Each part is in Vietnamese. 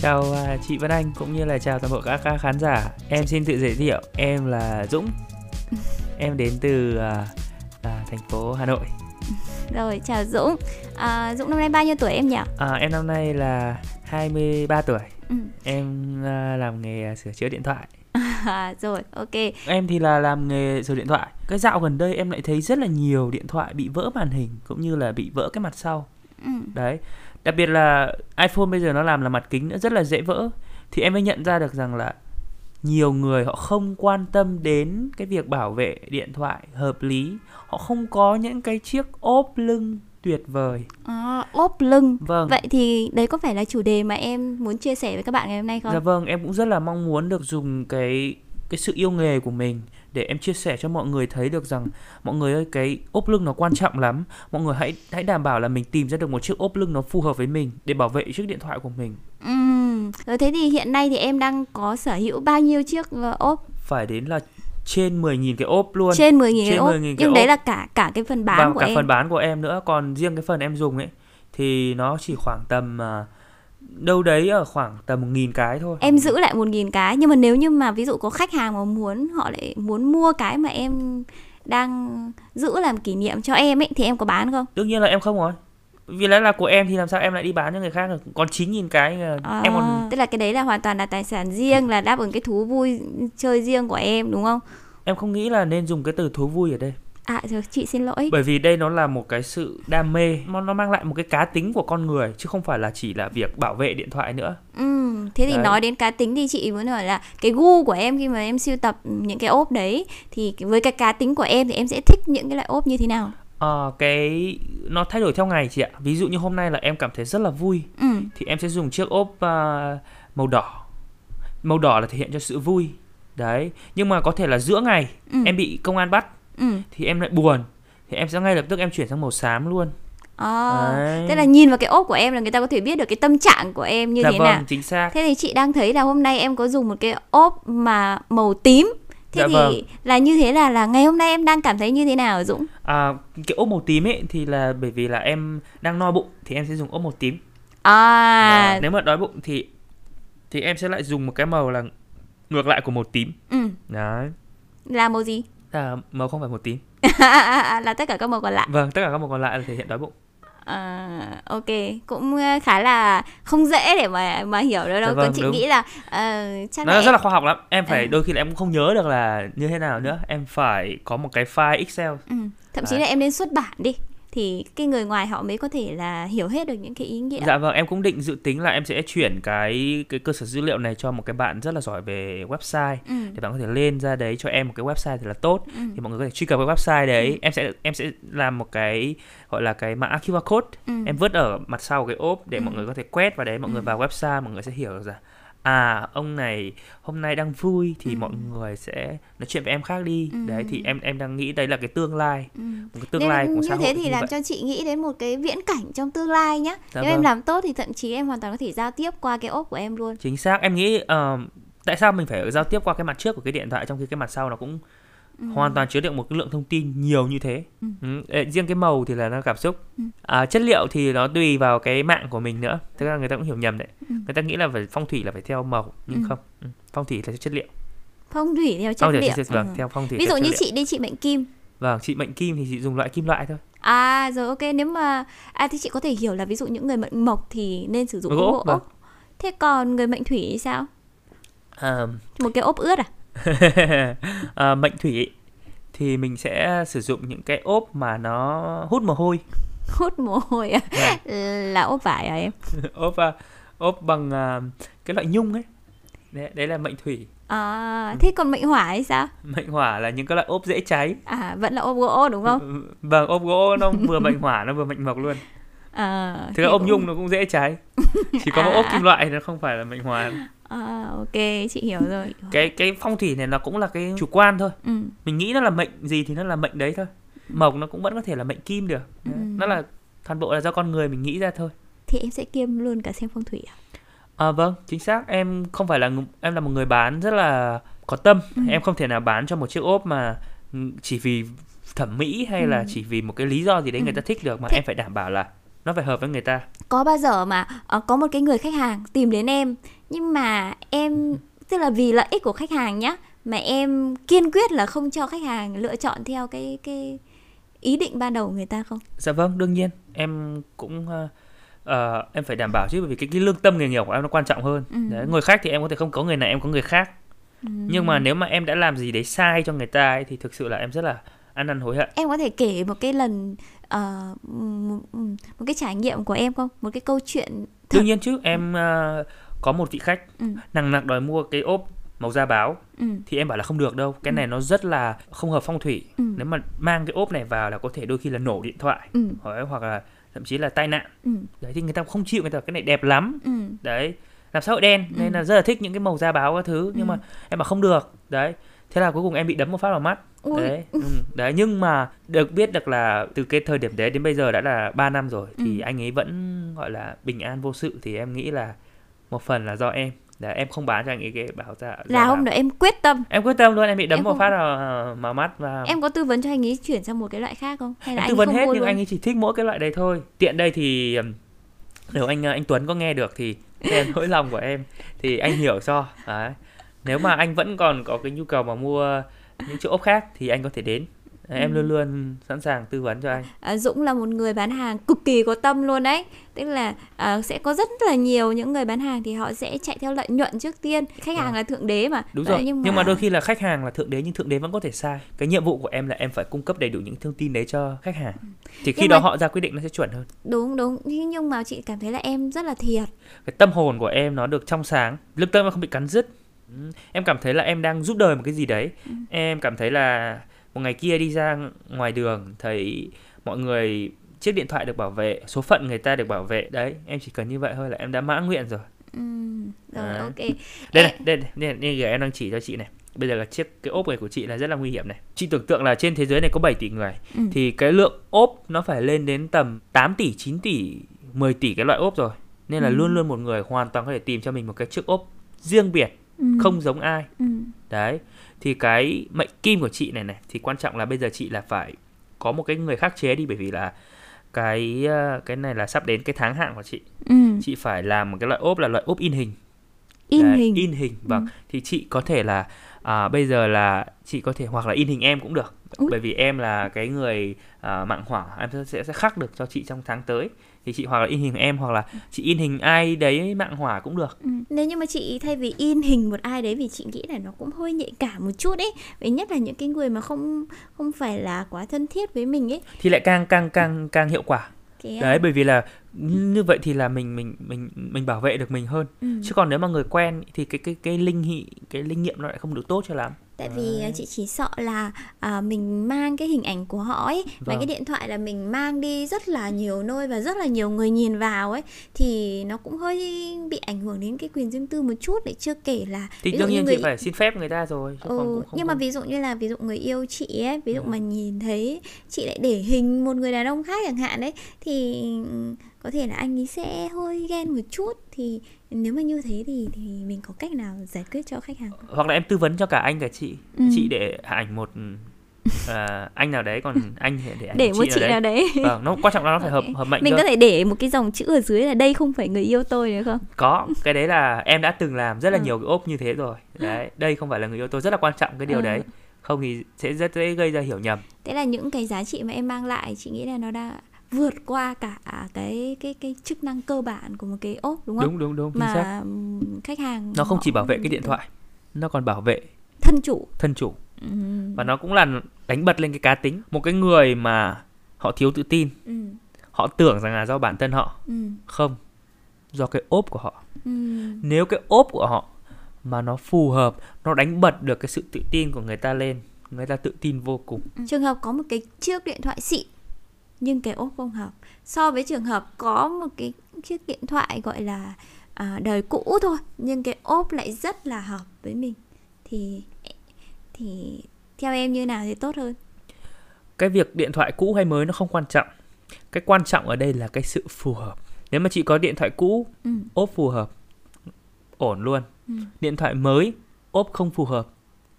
Chào uh, chị Vân Anh cũng như là chào toàn bộ các, khán giả. Em xin tự giới thiệu, em là Dũng. em đến từ uh, uh, thành phố Hà Nội. Rồi, chào Dũng. À, Dũng năm nay bao nhiêu tuổi em nhỉ? À, em năm nay là 23 tuổi. Ừ. Em uh, làm nghề sửa chữa điện thoại. À, rồi, ok. Em thì là làm nghề sửa điện thoại. Cái dạo gần đây em lại thấy rất là nhiều điện thoại bị vỡ màn hình cũng như là bị vỡ cái mặt sau. Ừ. Đấy. Đặc biệt là iPhone bây giờ nó làm là mặt kính nữa rất là dễ vỡ. Thì em mới nhận ra được rằng là nhiều người họ không quan tâm đến cái việc bảo vệ điện thoại hợp lý. Họ không có những cái chiếc ốp lưng tuyệt vời. À, ốp lưng. Vâng. Vậy thì đấy có phải là chủ đề mà em muốn chia sẻ với các bạn ngày hôm nay không? Dạ vâng, em cũng rất là mong muốn được dùng cái cái sự yêu nghề của mình để em chia sẻ cho mọi người thấy được rằng mọi người ơi cái ốp lưng nó quan trọng lắm. Mọi người hãy hãy đảm bảo là mình tìm ra được một chiếc ốp lưng nó phù hợp với mình để bảo vệ chiếc điện thoại của mình. Ừm, rồi thế thì hiện nay thì em đang có sở hữu bao nhiêu chiếc ờ, ốp? Phải đến là trên 10.000 cái ốp luôn. Trên 10.000 cái Trên ốp. 10.000 cái Nhưng đấy ốp. là cả cả cái phần bán và của cả em. phần bán của em nữa, còn riêng cái phần em dùng ấy thì nó chỉ khoảng tầm à, đâu đấy ở khoảng tầm 1.000 cái thôi. Em giữ lại 1.000 cái nhưng mà nếu như mà ví dụ có khách hàng mà muốn họ lại muốn mua cái mà em đang giữ làm kỷ niệm cho em ấy thì em có bán không? Đương nhiên là em không rồi. Vì lẽ là của em thì làm sao em lại đi bán cho người khác được. Còn 9.000 cái À, em còn tức là cái đấy là hoàn toàn là tài sản riêng là đáp ứng cái thú vui chơi riêng của em đúng không? em không nghĩ là nên dùng cái từ thú vui ở đây. À rồi chị xin lỗi. Bởi vì đây nó là một cái sự đam mê, nó nó mang lại một cái cá tính của con người chứ không phải là chỉ là việc bảo vệ điện thoại nữa. Ừ, thế thì Đấy. nói đến cá tính thì chị muốn hỏi là cái gu của em khi mà em sưu tập những cái ốp đấy thì với cái cá tính của em thì em sẽ thích những cái loại ốp như thế nào? Ờ, cái nó thay đổi theo ngày chị ạ. Ví dụ như hôm nay là em cảm thấy rất là vui Ừ. thì em sẽ dùng chiếc ốp à, màu đỏ. Màu đỏ là thể hiện cho sự vui. Đấy, nhưng mà có thể là giữa ngày Ừ. em bị công an bắt Ừ. thì em lại buồn thì em sẽ ngay lập tức em chuyển sang màu xám luôn. À, Đấy. tức là nhìn vào cái ốp của em là người ta có thể biết được cái tâm trạng của em như dạ thế vâng, nào. chính xác. Thế thì chị đang thấy là hôm nay em có dùng một cái ốp mà màu tím. Thế Dạ thì vâng. là như thế là là ngày hôm nay em đang cảm thấy như thế nào Dũng? À, cái ốp màu tím ấy thì là bởi vì là em đang no bụng thì em sẽ dùng ốp màu tím. À, Và nếu mà đói bụng thì thì em sẽ lại dùng một cái màu là ngược lại của màu tím. ừ, Đấy. là màu gì? Là màu không phải màu tím. là tất cả các màu còn lại. Vâng, tất cả các màu còn lại là thể hiện đói bụng. À, ok, cũng ờ, khá là không dễ để mà mà hiểu được đâu. Dạ vâng, Còn chị đúng. nghĩ là ờ, chắc Nó là rất là khoa học lắm. Em phải Ừ. đôi khi là em cũng không nhớ được là như thế nào nữa. Em phải có một cái file Excel. ừ, thậm chí Đấy. là em nên xuất bản đi thì cái người ngoài họ mới có thể là hiểu hết được những cái ý nghĩa. Dạ vâng, em cũng định dự tính là em sẽ chuyển cái cái cơ sở dữ liệu này cho một cái bạn rất là giỏi về website Ừ. để bạn có thể lên ra đấy cho em một cái website thật là tốt Ừ. thì mọi người có thể truy cập cái website đấy em sẽ em sẽ làm một cái gọi là cái mã QR code Ừ. em vứt ở mặt sau cái ốp để Ừ. mọi người có thể quét vào đấy mọi người Ừ. vào website mọi người sẽ hiểu được rằng à ông này hôm nay đang vui thì Ừ. mọi người sẽ nói chuyện với em khác đi Ừ. đấy thì em em đang nghĩ đấy là cái tương lai Ừ. một cái tương Nếu lai của như xã thế thì như làm vậy. cho chị nghĩ đến một cái viễn cảnh trong tương lai nhá. Dạ Nếu em vâng. làm tốt thì thậm chí em hoàn toàn có thể giao tiếp qua cái ốp của em luôn. chính xác em nghĩ ờ, tại sao mình phải giao tiếp qua cái mặt trước của cái điện thoại trong khi cái mặt sau nó cũng Ừ. hoàn toàn chứa đựng một cái lượng thông tin nhiều như thế Ừ. ừ. riêng cái màu thì là nó cảm xúc Ừ. à, chất liệu thì nó tùy vào cái mạng của mình nữa thực ra người ta cũng hiểu nhầm đấy Ừ. người ta nghĩ là phải phong thủy là phải theo màu nhưng Ừ. không ừ. phong thủy là chất liệu Phong thủy theo chất phong thủy liệu. theo, vâng, Ừ. theo phong thủy Ví dụ như liệu. chị đi chị mệnh kim. vâng chị mệnh kim thì chị dùng loại kim loại thôi À rồi ok nếu mà à thì chị có thể hiểu là ví dụ những người mệnh mộc thì nên sử dụng Gỗ, gỗ. vâng. Thế còn người mệnh thủy thì sao? à, Một cái ốp ướt à? à, mệnh thủy thì mình sẽ sử dụng những cái ốp mà nó hút mồ hôi Hút mồ hôi à? Vâng. là ốp vải à em? ốp à, ốp bằng à, cái loại nhung ấy đấy, đấy là mệnh thủy À, Ừ. thế còn mệnh hỏa hay sao? mệnh hỏa là những cái loại ốp dễ cháy À, vẫn là ốp gỗ đúng không? Ừ, vâng ốp gỗ nó vừa mệnh hỏa nó vừa mệnh mộc luôn À, thực thì ra ốp cũng- nhung nó cũng dễ cháy chỉ có một À. ốp kim loại thì nó không phải là mệnh hỏa À, ok, chị hiểu rồi. cái cái phong thủy này nó cũng là cái chủ quan thôi Ừ. mình nghĩ nó là mệnh gì thì nó là mệnh đấy thôi mộc nó cũng vẫn có thể là mệnh kim được Ừ. nó là toàn bộ là do con người mình nghĩ ra thôi Thì em sẽ kiêm luôn cả xem phong thủy à? à, vâng chính xác em không phải là em là một người bán rất là có tâm Ừ. em không thể nào bán cho một chiếc ốp mà chỉ vì thẩm mỹ hay là Ừ. chỉ vì một cái lý do gì đấy Ừ. người ta thích được mà Thế- em phải đảm bảo là nó phải hợp với người ta. Có bao giờ mà ờ, có một cái người khách hàng tìm đến em nhưng mà em tức là vì lợi ích của khách hàng nhá mà em kiên quyết là không cho khách hàng lựa chọn theo cái cái ý định ban đầu của người ta không? Dạ vâng đương nhiên. Em cũng ờ, ờ, em phải đảm bảo chứ bởi vì cái, cái lương tâm nghề nghiệp của em nó quan trọng hơn. Ừ. đấy người khác thì em có thể không có người này em có người khác. Ừ. nhưng mà nếu mà em đã làm gì đấy sai cho người ta ấy, thì thực sự là em rất là ăn năn hối hận. Em có thể kể một cái lần ờ, một, cái trải nghiệm của em không? Một cái câu chuyện thật. Đương nhiên chứ em ờ, có một vị khách Ừ. nặng nặc đòi mua cái ốp màu da báo ừ, thì em bảo là không được đâu cái này nó rất là không hợp phong thủy. Ừ, nếu mà mang cái ốp này vào là có thể đôi khi là nổ điện thoại ừ, hoặc là thậm chí là tai nạn. Ừ, đấy thì người ta không chịu người ta cái này đẹp lắm. Ừ, đấy làm xã hội đen nên Ừ. là rất là thích những cái màu da báo các thứ nhưng Ừ. mà em bảo không được. Đấy thế là cuối cùng em bị đấm một phát vào mắt Ui. đấy ừ. đấy nhưng mà được biết được là từ cái thời điểm đấy đến bây giờ đã là 3 năm rồi thì Ừ. anh ấy vẫn gọi là bình an vô sự thì em nghĩ là một phần là do em đấy em không bán cho anh ấy cái bảo da da là hôm đó em quyết tâm em quyết tâm luôn em bị đấm Em một không- phát vào, vào mắt và em có tư vấn cho anh ấy chuyển sang một cái loại khác không hay là em tư vấn hết nhưng luôn anh ấy chỉ thích mỗi cái loại đấy thôi tiện đây thì nếu anh anh Tuấn có nghe được thì nghe nỗi lòng của em thì anh hiểu cho đấy. Nếu mà anh vẫn còn có cái nhu cầu mà mua những chỗ ốp khác thì anh có thể đến. Em Ừ. luôn luôn sẵn sàng tư vấn cho anh. À, Dũng là một người bán hàng cực kỳ có tâm luôn đấy. Tức là à, sẽ có rất là nhiều những người bán hàng thì họ sẽ chạy theo lợi nhuận trước tiên. Khách hàng là thượng đế mà. Đúng Đấy, rồi nhưng nhưng mà, mà đôi khi là khách hàng là thượng đế nhưng thượng đế vẫn có thể sai. Cái nhiệm vụ của em là em phải cung cấp đầy đủ những thông tin đấy cho khách hàng. Thì khi Nhưng đó mà- họ ra quyết định nó sẽ chuẩn hơn. Đúng đúng. Nhưng mà chị cảm thấy là em rất là thiệt. Cái tâm hồn của em nó được trong sáng. Lương tâm nó không bị cắn rứt Ừ, em cảm thấy là em đang giúp đời một cái gì đấy Ừ. em cảm thấy là một ngày kia đi ra ngoài đường thấy mọi người chiếc điện thoại được bảo vệ số phận người ta được bảo vệ đấy em chỉ cần như vậy thôi là em đã mãn nguyện rồi Ừm, rồi Đấy. ok đây này đây đây, đây, đây em đang chỉ cho chị này bây giờ là chiếc cái ốp này của chị là rất là nguy hiểm này chị tưởng tượng là trên thế giới này có 7 tỷ người Ừ. thì cái lượng ốp nó phải lên đến tầm 8 tỷ 9 tỷ 10 tỷ cái loại ốp rồi nên là Ừ. luôn luôn một người hoàn toàn có thể tìm cho mình một cái chiếc ốp riêng biệt Ừm, không giống ai. Ừm, đấy thì cái mệnh kim của chị này này thì quan trọng là bây giờ chị là phải có một cái người khắc chế đi bởi vì là cái ờ, cái này là sắp đến cái tháng hạn của chị. Ừm. chị phải làm một cái loại ốp là loại ốp in hình. In Đấy, hình. in hình vâng. Ừ. thì chị có thể là à, bây giờ là chị có thể hoặc là in hình em cũng được. Ui. bởi vì em là cái người à, mạng hỏa em sẽ sẽ khắc được cho chị trong tháng tới thì chị hoặc là in hình em hoặc là chị in hình ai đấy mạng hỏa cũng được Ừ. Nếu như mà chị thay vì in hình một ai đấy vì chị nghĩ là nó cũng hơi nhạy cảm một chút ấy, vậy nhất là những cái người mà không không phải là quá thân thiết với mình ấy. thì lại càng càng càng càng hiệu quả Cái, đấy bởi vì là như vậy thì là mình mình mình mình bảo vệ được mình hơn ừ. chứ còn nếu mà người quen thì cái cái cái linh hị cái linh nghiệm nó lại không được tốt cho lắm Tại vì à, chị chỉ sợ là à, mình mang cái hình ảnh của họ ấy và Vâng. cái điện thoại là mình mang đi rất là nhiều nơi và rất là nhiều người nhìn vào ấy thì nó cũng hơi bị ảnh hưởng đến cái quyền riêng tư một chút để chưa kể là thì đương nhiên người chị phải xin phép người ta rồi Ừ, cũng không nhưng mà không- ví dụ như là ví dụ người yêu chị ấy ví dụ Dạ. mà nhìn thấy chị lại để hình một người đàn ông khác chẳng hạn đấy thì ừ, có thể là anh ấy sẽ hơi ghen một chút thì nếu mà như thế thì thì mình có cách nào giải quyết cho khách hàng không? hoặc là em tư vấn cho cả anh cả chị Ừ. chị để ảnh một à, anh nào đấy còn anh để ảnh để một chị nào đấy vâng nó quan trọng là nó phải hợp hợp mệnh mình cơ. có thể để một cái dòng chữ ở dưới là đây không phải người yêu tôi được không có cái đấy là em đã từng làm rất là Ừ. nhiều cái ốp như thế rồi đấy đây không phải là người yêu tôi rất là quan trọng cái điều Ừ. đấy không thì sẽ rất dễ gây ra hiểu nhầm thế là những cái giá trị mà em mang lại chị nghĩ là nó đã vượt qua cả cái cái cái chức năng cơ bản của một cái ốp đúng không? Đúng đúng đúng xác mà ừm, khách hàng nó không chỉ bảo vệ cái điện thoại nó còn bảo vệ thân chủ. thân chủ. Ừm. và nó cũng là đánh bật lên cái cá tính. Một cái người mà họ thiếu tự tin Ừ, họ tưởng rằng là do bản thân họ. Ừ, không do cái ốp của họ. Ừ, nếu cái ốp của họ mà nó phù hợp nó đánh bật được cái sự tự tin của người ta lên người ta tự tin vô cùng. Trường hợp có một cái chiếc điện thoại xịn nhưng cái ốp không hợp so với trường hợp có một cái chiếc điện thoại gọi là à, đời cũ thôi nhưng cái ốp lại rất là hợp với mình thì thì theo em như nào thì tốt hơn? Cái việc điện thoại cũ hay mới nó không quan trọng. Cái quan trọng ở đây là cái sự phù hợp. Nếu mà chị có điện thoại cũ ừ, ốp phù hợp ổn luôn. Ừ, điện thoại mới ốp không phù hợp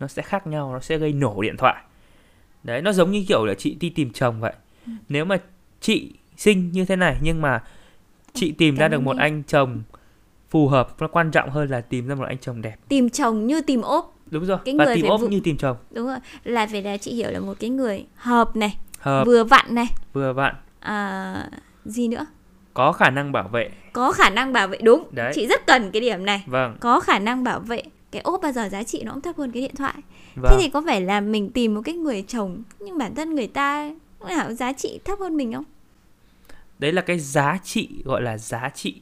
nó sẽ khác nhau nó sẽ gây nổ điện thoại. Đấy nó giống như kiểu là chị đi tìm chồng vậy. Nếu mà chị xinh như thế này nhưng mà chị tìm ra Cảm được ơn một em. anh chồng phù hợp nó quan trọng hơn là tìm ra một anh chồng đẹp. Tìm chồng như tìm ốp. Đúng rồi Cái và người tìm ốp vụ- như tìm chồng. Đúng rồi là phải là chị hiểu là một cái người hợp này hợp. vừa vặn này. Vừa vặn. À, gì nữa? Có khả năng bảo vệ. Có khả năng bảo vệ đúng. Đấy. chị rất cần cái điểm này. Vâng. Có khả năng bảo vệ. Cái ốp bao giờ giá trị nó cũng thấp hơn cái điện thoại. Vâng. thế thì có phải là mình tìm một cái người chồng nhưng bản thân người ta nào giá trị thấp hơn mình không đấy là cái giá trị gọi là giá trị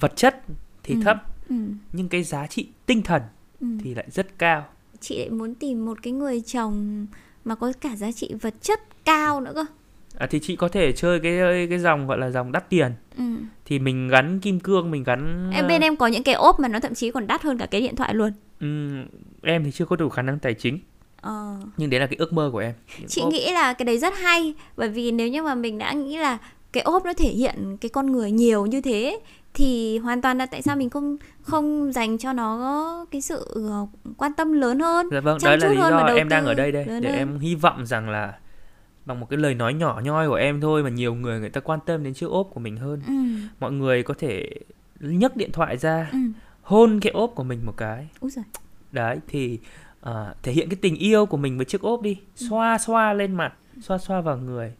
vật chất thì Ừ. thấp ừ, nhưng cái giá trị tinh thần ừ. thì lại rất cao chị lại muốn tìm một cái người chồng mà có cả giá trị vật chất cao nữa cơ à, thì chị có thể chơi cái cái dòng gọi là dòng đắt tiền ừ. thì mình gắn kim cương mình gắn em bên em có những cái ốp mà nó thậm chí còn đắt hơn cả cái điện thoại luôn ừm, em thì chưa có đủ khả năng tài chính ờ. nhưng đấy là cái ước mơ của em Những chị ốp- nghĩ là cái đấy rất hay bởi vì nếu như mà mình đã nghĩ là cái ốp nó thể hiện cái con người nhiều như thế thì hoàn toàn là tại sao mình không không dành cho nó cái sự ờ, quan tâm lớn hơn Dạ vâng, đấy là lý do em đang ở đây đây để hơn. em hy vọng rằng là bằng một cái lời nói nhỏ nhoi của em thôi mà nhiều người người ta quan tâm đến chiếc ốp của mình hơn. ừ, Mọi người có thể nhấc điện thoại ra, ừ. hôn cái ốp của mình một cái. Úi giời. Đấy thì à, thể hiện cái tình yêu của mình với chiếc ốp đi, Ừ. xoa xoa lên mặt, xoa xoa vào người.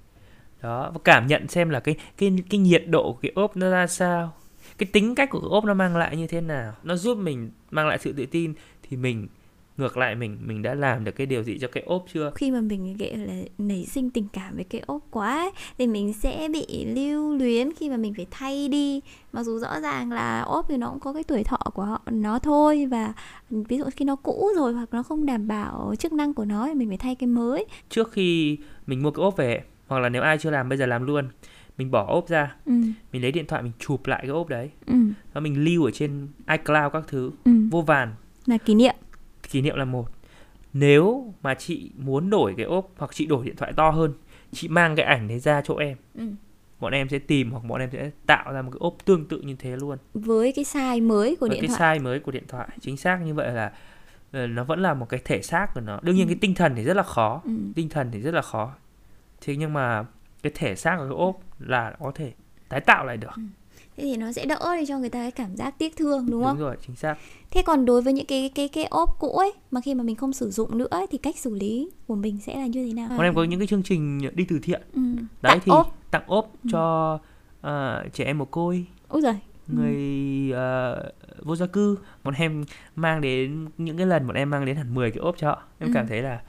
Đó, và cảm nhận xem là cái cái cái nhiệt độ của cái ốp nó ra sao. Cái tính cách của cái ốp nó mang lại như thế nào. Nó giúp mình mang lại sự tự tin thì mình ngược lại mình mình đã làm được cái điều gì cho cái ốp chưa? khi mà mình gọi là nảy sinh tình cảm với cái ốp quá ấy, thì mình sẽ bị lưu luyến khi mà mình phải thay đi. Mặc dù rõ ràng là ốp thì nó cũng có cái tuổi thọ của họ nó thôi và ví dụ khi nó cũ rồi hoặc nó không đảm bảo chức năng của nó thì mình phải thay cái mới. Trước khi mình mua cái ốp về hoặc là nếu ai chưa làm bây giờ làm luôn. Mình bỏ ốp ra ừ, mình lấy điện thoại mình chụp lại cái ốp đấy. Ừ, và mình lưu ở trên iCloud các thứ ừ. vô vàn. Là kỷ niệm kỷ niệm là một. Nếu mà chị muốn đổi cái ốp hoặc chị đổi điện thoại to hơn chị mang cái ảnh đấy ra chỗ em. Ừ. bọn em sẽ tìm hoặc bọn em sẽ tạo ra một cái ốp tương tự như thế luôn. Với cái size mới của với điện cái thoại. size mới của điện thoại chính xác như vậy là ờ, nó vẫn là một cái thể xác của nó. Đương nhiên Ừ. cái tinh thần thì rất là khó. Ừ. tinh thần thì rất là khó. Thế nhưng mà cái thể xác của cái ốp là có thể tái tạo lại được thế thì nó sẽ đỡ đi cho người ta cái cảm giác tiếc thương đúng không đúng rồi chính xác thế còn đối với những cái cái cái ốp cũ ấy mà khi mà mình không sử dụng nữa ấy, thì cách xử lý của mình sẽ là như thế nào bọn em có những cái chương trình đi từ thiện ừ. đấy Tặng thì ốp tặng ốp Ừ. cho ờ, trẻ em mồ côi Úi giời người ờ, vô gia cư bọn em mang đến những cái lần bọn em mang đến hẳn 10 cái ốp cho họ em Ừ. cảm thấy là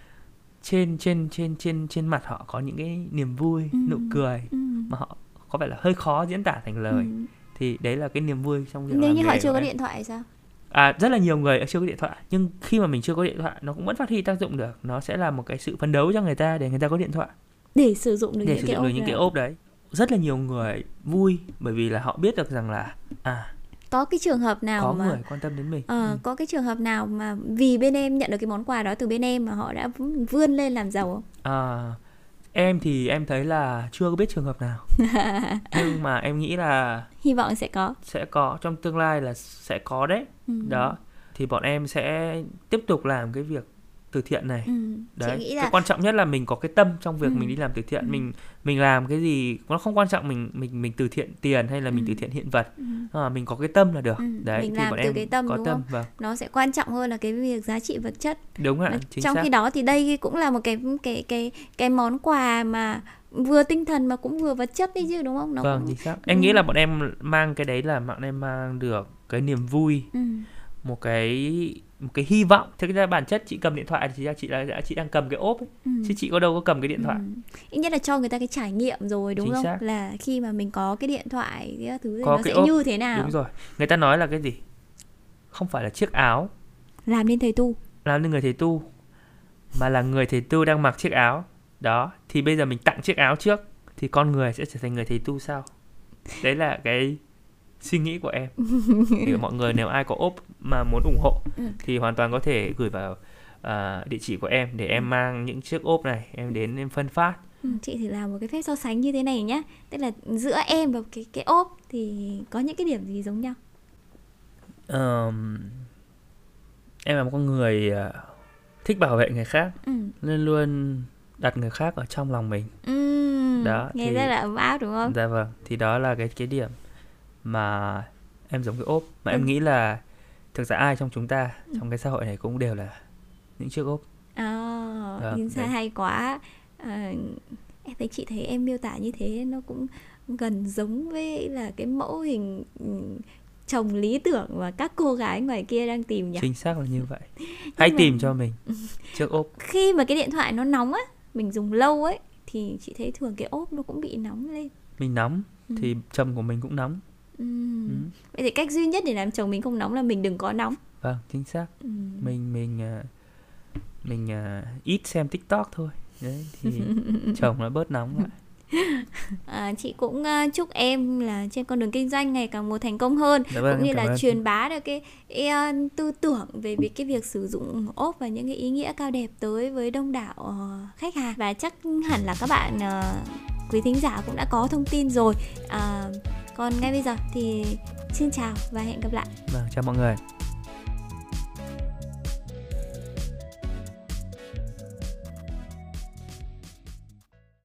trên trên trên trên trên mặt họ có những cái niềm vui Ừ. nụ cười ừ. mà họ có vẻ là hơi khó diễn tả thành lời. Ừ. thì đấy là cái niềm vui trong việc nếu như họ chưa có điện thoại sao? À, rất là nhiều người chưa có điện thoại nhưng khi mà mình chưa có điện thoại nó cũng vẫn phát huy tác dụng được. Nó sẽ là một cái sự phấn đấu cho người ta để người ta có điện thoại. Để sử dụng được để những sử cái dụng ốp được những cái ốp đấy. Rất là nhiều người vui bởi vì là họ biết được rằng là à có cái trường hợp nào có mà người quan tâm đến mình. Ờ, Ừ. có cái trường hợp nào mà vì bên em nhận được cái món quà đó từ bên em mà họ đã vươn lên làm giàu không? à, em thì em thấy là chưa biết trường hợp nào nhưng mà em nghĩ là Hy vọng sẽ có. sẽ có trong tương lai là sẽ có đấy Ừ. đó thì bọn em sẽ tiếp tục làm cái việc từ thiện này Ừ. đấy nghĩ cái là quan trọng nhất là mình có cái tâm trong việc Ừ. mình đi làm từ thiện Ừ. mình mình làm cái gì nó không quan trọng mình mình mình từ thiện tiền hay là mình Ừ. từ thiện hiện vật ừ, à, mình có cái tâm là được Ừ, đấy mình thì làm bọn từ em cái tâm, có đúng tâm không? vâng nó sẽ quan trọng hơn là cái việc giá trị vật chất. đúng ạ chính Trong xác khi đó thì đây cũng là một cái cái cái cái món quà mà vừa tinh thần mà cũng vừa vật chất đấy chứ đúng không? Nó vâng cũng... chính xác em Ừ. nghĩ là bọn em mang cái đấy là bọn em mang được cái niềm vui Ừ. một cái một cái hy vọng thực ra bản chất chị cầm điện thoại thì chị chị là chị đang cầm cái ốp ấy. Ừ. chứ chị có đâu có cầm cái điện thoại Ừ. Ít nhất là cho người ta cái trải nghiệm rồi đúng Chính không? xác. Là khi mà mình có cái điện thoại cái thứ thì Có nó cái sẽ ốp. như thế nào? đúng rồi người ta nói là cái gì không phải là chiếc áo Làm nên thầy tu. làm nên người thầy tu mà là người thầy tu đang mặc chiếc áo đó thì bây giờ mình tặng chiếc áo trước thì con người sẽ trở thành người thầy tu sau đấy là cái suy nghĩ của em. Thì mọi người nếu ai có ốp mà muốn ủng hộ Ừ. thì hoàn toàn có thể gửi vào à, địa chỉ của em để em mang những chiếc ốp này em đến em phân phát. Ừ, chị thử làm một cái phép so sánh như thế này nhé tức là giữa em và cái cái ốp thì có những cái điểm gì giống nhau? Ờm, em là một con người à, thích bảo vệ người khác ừ. nên luôn đặt người khác ở trong lòng mình. Ừm, Đó, nghe thì- rất là ấm áp đúng không? Dạ vâng, thì đó là cái cái điểm mà em giống cái ốp mà em Ừ. nghĩ là thực ra ai trong chúng ta trong cái xã hội này cũng đều là những chiếc ốp. à, Dạ, nhưng sao hay quá à, em thấy chị thấy em miêu tả như thế nó cũng gần giống với là cái mẫu hình ừ, chồng lý tưởng mà các cô gái ngoài kia đang tìm nhỉ Chính xác là như vậy. Hãy mà- tìm cho mình chiếc ốp. khi mà cái điện thoại nó nóng á mình dùng lâu ấy thì chị thấy thường cái ốp nó cũng bị nóng lên Mình nóng Ừ. thì chồng của mình cũng nóng. Ừ. vậy thì cách duy nhất để làm chồng mình không nóng là mình đừng có nóng Vâng, chính xác. Ừm. Mình mình à, mình à, ít xem TikTok thôi. Đấy thì chồng nó bớt nóng lại. À, chị cũng à, chúc em là trên con đường kinh doanh ngày càng một thành công hơn Dạ vâng, cũng như là ơn. truyền bá được cái, cái à, tư tưởng về việc cái việc sử dụng ốp và những cái ý nghĩa cao đẹp tới với đông đảo ờ, khách hàng và chắc hẳn là các bạn ờ, quý thính giả cũng đã có thông tin rồi à, còn ngay bây giờ thì xin chào và hẹn gặp lại Vâng, chào mọi người.